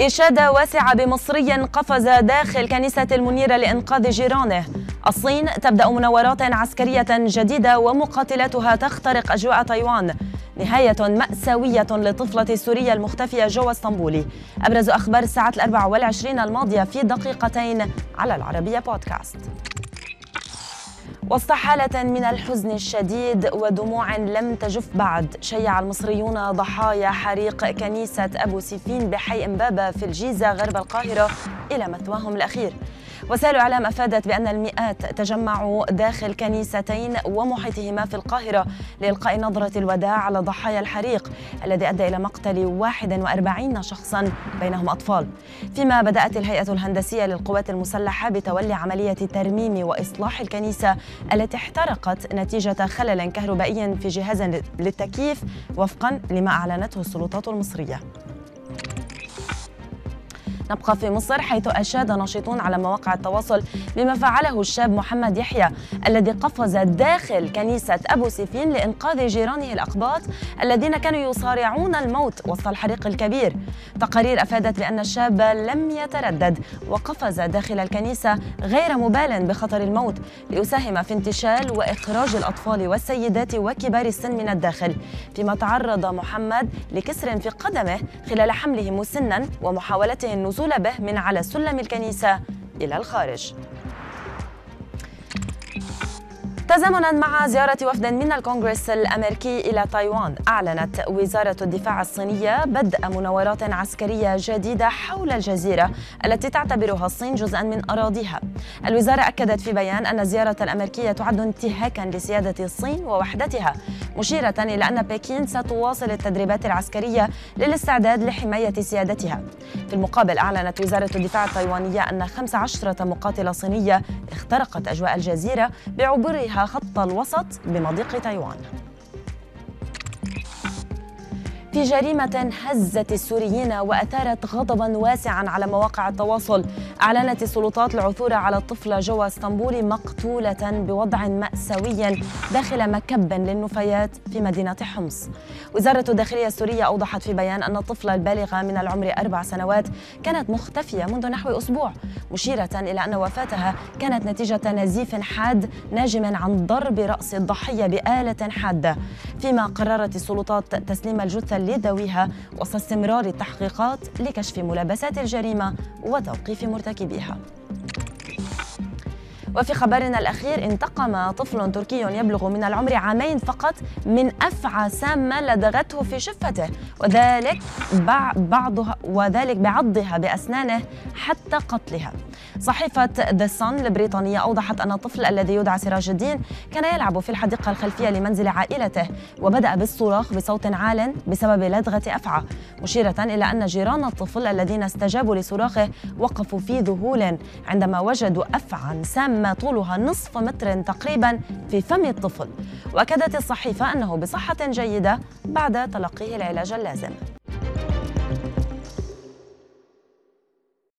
إشادة واسعة بمصري قفز داخل كنيسة المنيرة لإنقاذ جيرانه. الصين تبدأ مناورات عسكرية جديدة ومقاتلاتها تخترق أجواء تايوان. نهاية مأساوية للطفلة السورية المختفية جوا اسطنبولي أبرز أخبار الساعة الأربع والعشرين الماضية في دقيقتين على العربية بودكاست. وسط حالة من الحزن الشديد ودموع لم تجف بعد شيع المصريون ضحايا حريق كنيسة أبو سيفين بحي إمبابة في الجيزة غرب القاهرة إلى مثواهم الأخير. وسائل الإعلام أفادت بأن المئات تجمعوا داخل كنيستين ومحيطهما في القاهرة لإلقاء نظرة الوداع على ضحايا الحريق الذي أدى إلى مقتل 41 شخصا بينهم أطفال. فيما بدأت الهيئة الهندسية للقوات المسلحة بتولي عملية ترميم وإصلاح الكنيسة التي احترقت نتيجة خلل كهربائي في جهاز للتكييف وفقا لما أعلنته السلطات المصرية. نبقى في مصر حيث أشاد ناشطون على مواقع التواصل بما فعله الشاب محمد يحيى الذي قفز داخل كنيسة أبو سيفين لإنقاذ جيرانه الأقباط الذين كانوا يصارعون الموت وسط الحريق الكبير. تقارير أفادت بأن الشاب لم يتردد وقفز داخل الكنيسة غير مبال بخطر الموت ليساهم في انتشال وإخراج الأطفال والسيدات وكبار السن من الداخل. فيما تعرض محمد لكسر في قدمه خلال حمله مسنا ومحاولته النزول النزول به من على سلم الكنيسة إلى الخارج. تزامنا مع زيارة وفد من الكونغرس الأمريكي إلى تايوان أعلنت وزارة الدفاع الصينية بدء مناورات عسكرية جديدة حول الجزيرة التي تعتبرها الصين جزءا من أراضيها. الوزارة أكدت في بيان أن الزيارة الأمريكية تعد انتهاكا لسيادة الصين ووحدتها مشيرة إلى أن بكين ستواصل التدريبات العسكرية للاستعداد لحماية سيادتها. في المقابل أعلنت وزارة الدفاع التايوانية أن 15 مقاتلة صينية اخترقت أجواء الجزيرة بعبورها خط الوسط بمضيق تايوان. في جريمة هزت السوريين وأثارت غضبا واسعا على مواقع التواصل أعلنت السلطات العثور على الطفلة جوا اسطنبول مقتولة بوضع مأساوي داخل مكب للنفايات في مدينة حمص. وزارة الداخلية السورية أوضحت في بيان أن الطفلة البالغة من العمر أربع سنوات كانت مختفية منذ نحو أسبوع مشيرة إلى أن وفاتها كانت نتيجة نزيف حاد ناجم عن ضرب رأس الضحية بآلة حادة. فيما قررت السلطات تسليم الجثة لذويها وسط استمرار التحقيقات لكشف ملابسات الجريمة وتوقيف مرتكبيها وفي خبرنا الأخير انتقم طفل تركي يبلغ من العمر عامين فقط من أفعى سامة لدغته في شفته وذلك بعضها وذلك بعضها بأسنانه حتى قتلها. صحيفة ذا سان البريطانية أوضحت أن الطفل الذي يدعى سراج الدين كان يلعب في الحديقة الخلفية لمنزل عائلته وبدأ بالصراخ بصوت عال بسبب لدغة أفعى مشيرة إلى أن جيران الطفل الذين استجابوا لصراخه وقفوا في ذهول عندما وجدوا أفعى سامة طولها نصف متر تقريبا في فم الطفل. وأكدت الصحيفة أنه بصحة جيدة بعد تلقيه العلاج اللازم.